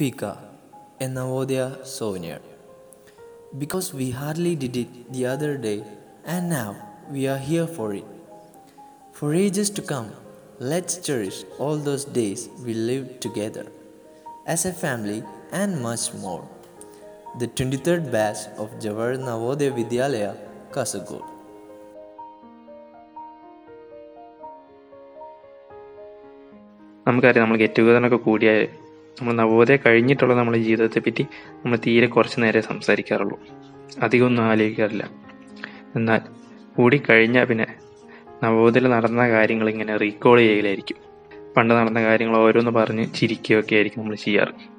Fika, a Navodaya souvenir. Because we hardly did it the other day, and now we are here for it. For ages to come, let's cherish all those days we lived together as a family and much more. The 23rd batch of Jawahar Navodaya Vidyalaya, Kasagod. നമുക്കറിയാം നമ്മൾ get ടുഗദറിനൊക്കെ കൂടിയാൽ നമ്മൾ നവോദയ കഴിഞ്ഞിട്ടുള്ള നമ്മുടെ ജീവിതത്തെ പറ്റി നമ്മൾ തീരെ കുറച്ച് നേരെ സംസാരിക്കാറുള്ളൂ. അധികമൊന്നും ആലോചിക്കാറില്ല. എന്നാൽ കൂടി കഴിഞ്ഞാൽ പിന്നെ നവോദയയിൽ നടന്ന കാര്യങ്ങൾ ഇങ്ങനെ റീകോൾ ചെയ്യലായിരിക്കും. പണ്ട് നടന്ന കാര്യങ്ങൾ ഓരോന്ന് പറഞ്ഞ് ചിരിക്കുകയൊക്കെ ആയിരിക്കും നമ്മൾ ചെയ്യാറ്.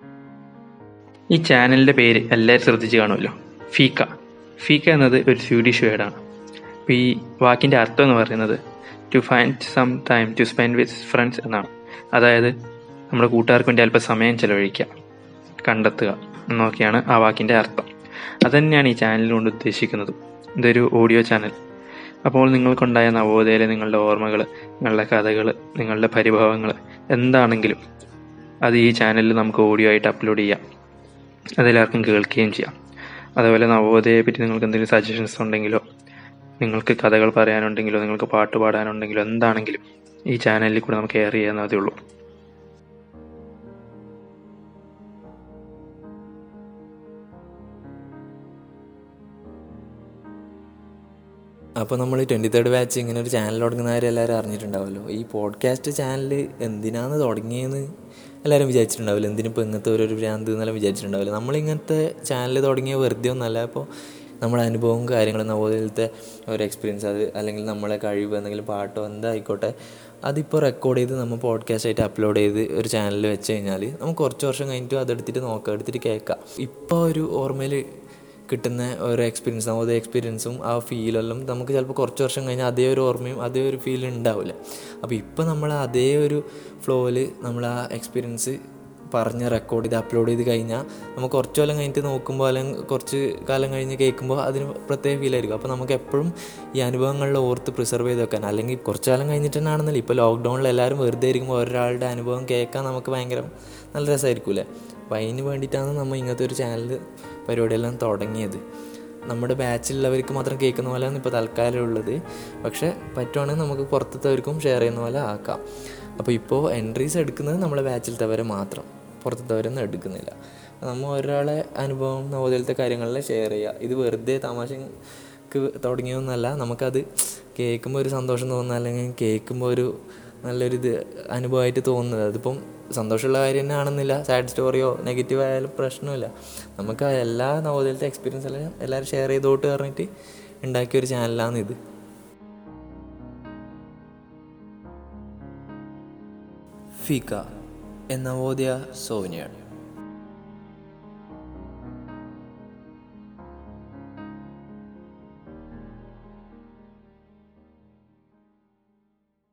ഈ ചാനലിന്റെ പേര് എല്ലാവരും ശ്രദ്ധിച്ച് കാണുമല്ലോ. ഫീക്ക. ഫീക്ക എന്നത് ഒരു സ്വീഡിഷ് വേർഡാണ് അപ്പോൾ ഈ വാക്കിന്റെ അർത്ഥം എന്ന് പറയുന്നത് to find some time to spend with friends എന്നാണ്. അതായത് നമ്മുടെ കൂട്ടുകാർക്ക് വേണ്ടി അല്പം സമയം ചെലവഴിക്കുക. കണ്ടെത്തുക എന്നൊക്കെയാണ് ആ വാക്കിന്റെ അർത്ഥം. അതുതന്നെയാണ് ഈ ചാനൽ കൊണ്ട് ഉദ്ദേശിക്കുന്നത്. ഇതൊരു ഓഡിയോ ചാനൽ അപ്പോൾ നിങ്ങൾക്കുണ്ടായ നവോദയയിലെ നിങ്ങളുടെ ഓർമ്മകൾ നിങ്ങളുടെ കഥകൾ നിങ്ങളുടെ പരിഭവങ്ങൾ എന്താണെങ്കിലും അത് ഈ ചാനലിൽ നമുക്ക് ഓഡിയോ ആയിട്ട് അപ്ലോഡ് ചെയ്യാം. അതെല്ലാവർക്കും കേൾക്കുകയും ചെയ്യാം. അതുപോലെ നവോദയയെ പറ്റി നിങ്ങൾക്ക് എന്തെങ്കിലും സജഷൻസ് ഉണ്ടെങ്കിലോ നിങ്ങൾക്ക് കഥകൾ പറയാനുണ്ടെങ്കിലോ നിങ്ങൾക്ക് പാട്ട് പാടാനുണ്ടെങ്കിലോ എന്താണെങ്കിലും ഈ ചാനലിൽ കൂടെ നമുക്ക് എയർ ചെയ്യാവുന്നതേ ഉള്ളൂ. അപ്പോൾ നമ്മൾ ട്വന്റി തേർഡ് ബാച്ച് ഇങ്ങനെ ഒരു ചാനൽ തുടങ്ങുന്നവരെ എല്ലാവരും അറിഞ്ഞിട്ടുണ്ടാവുമല്ലോ ഈ പോഡ്കാസ്റ്റ് ചാനൽ എന്തിനാണ് തുടങ്ങിയെന്ന് എല്ലാവരും വിചാരിച്ചിട്ടുണ്ടാവില്ല. എന്തിനിപ്പോൾ ഇങ്ങനത്തെ ഒരു ഭ്രാന്ത് എന്നെല്ലാം വിചാരിച്ചിട്ടുണ്ടാവില്ല. നമ്മളിങ്ങനത്തെ ചാനൽ തുടങ്ങിയ വെറുതെ ഒന്നല്ല. അപ്പോൾ നമ്മുടെ അനുഭവവും കാര്യങ്ങളും അതുപോലത്തെ ഒരു എക്സ്പീരിയൻസ് അത് അല്ലെങ്കിൽ നമ്മളെ കഴിവ് എന്തെങ്കിലും പാട്ടോ എന്തായിക്കോട്ടെ അതിപ്പോൾ റെക്കോർഡ് ചെയ്ത് നമ്മൾ പോഡ്കാസ്റ്റ് ആയിട്ട് അപ്ലോഡ് ചെയ്ത് ഒരു ചാനലിൽ വെച്ച് കഴിഞ്ഞാൽ നമുക്ക് കുറച്ച് വർഷം കഴിഞ്ഞിട്ട് അതെടുത്തിട്ട് നോക്കാം എടുത്തിട്ട് കേൾക്കാം. ഇപ്പോൾ ഒരു ഓർമ്മയിൽ കിട്ടുന്ന ഒരു എക്സ്പീരിയൻസ് നവോദയ എക്സ്പീരിയൻസും ആ ഫീലെല്ലാം നമുക്ക് ചിലപ്പോൾ കുറച്ച് വർഷം കഴിഞ്ഞാൽ അതേ ഒരു ഓർമ്മയും അതേ ഒരു ഫീൽ ഉണ്ടാവില്ല അപ്പോൾ ഇപ്പോൾ നമ്മൾ അതേ ഒരു ഫ്ലോയിൽ നമ്മൾ ആ എക്സ്പീരിയൻസ് പറഞ്ഞ് റെക്കോർഡ് ചെയ്ത് അപ്ലോഡ് ചെയ്ത് കഴിഞ്ഞാൽ നമുക്ക് കുറച്ച് കാലം കഴിഞ്ഞിട്ട് നോക്കുമ്പോൾ അല്ലെങ്കിൽ കുറച്ച് കാലം കഴിഞ്ഞ് കേൾക്കുമ്പോൾ അതിന് പ്രത്യേക ഫീലായിരിക്കും അപ്പോൾ നമുക്ക് എപ്പോഴും ഈ അനുഭവങ്ങളിൽ ഓർത്ത് പ്രിസർവ് ചെയ്ത് വെക്കാൻ. അല്ലെങ്കിൽ കുറച്ച് കാലം കഴിഞ്ഞിട്ട് തന്നെ ആണെന്നില്ല ഇപ്പോൾ ലോക്ക്ഡൗണിൽ എല്ലാവരും വെറുതെ ഇരിക്കുമ്പോൾ ഒരാളുടെ അനുഭവം കേൾക്കാൻ നമുക്ക് ഭയങ്കര നല്ല രസമായിരിക്കില്ലേ അപ്പോൾ അതിന് വേണ്ടിയിട്ടാണ് നമ്മൾ ഇങ്ങനത്തെ ഒരു ചാനൽ പരിപാടിയെല്ലാം തുടങ്ങിയത്. നമ്മുടെ ബാച്ചിലുള്ളവർക്ക് മാത്രം കേൾക്കുന്ന പോലെയാണ് ഇപ്പോൾ തൽക്കാലം ഉള്ളത്. പക്ഷേ പറ്റുവാണെങ്കിൽ നമുക്ക് പുറത്തത്തവർക്കും ഷെയർ ചെയ്യുന്ന പോലെ ആക്കാം. അപ്പോൾ ഇപ്പോൾ എൻട്രീസ് എടുക്കുന്നത് നമ്മളെ ബാച്ചിലത്തവരെ മാത്രം. പുറത്തത്തവരൊന്നും എടുക്കുന്നില്ല. നമ്മൾ ഒരാളെ അനുഭവം നവോദയത്തെ കാര്യങ്ങളിൽ ഷെയർ ചെയ്യുക. ഇത് വെറുതെ തമാശക്ക് തുടങ്ങിയൊന്നല്ല നമുക്കത് കേൾക്കുമ്പോൾ ഒരു സന്തോഷം തോന്നുന്ന അല്ലെങ്കിൽ കേൾക്കുമ്പോൾ ഒരു നല്ലൊരു ഇത് അനുഭവമായിട്ട് തോന്നുന്നത്. അതിപ്പം സന്തോഷമുള്ള കാര്യം തന്നെ ആണെന്നില്ല സാഡ് സ്റ്റോറിയോ നെഗറ്റീവ് ആയാലും പ്രശ്നമില്ല. നമുക്ക് എല്ലാ നവോദയത്തെ എക്സ്പീരിയൻസ് എല്ലാം എല്ലാവരും ഷെയർ ചെയ്തോട്ട് പറഞ്ഞിട്ട് ഉണ്ടാക്കിയ ഒരു ചാനലാണ് ഇത്. ഫിക എന്ന നവോദയ സോനിയർ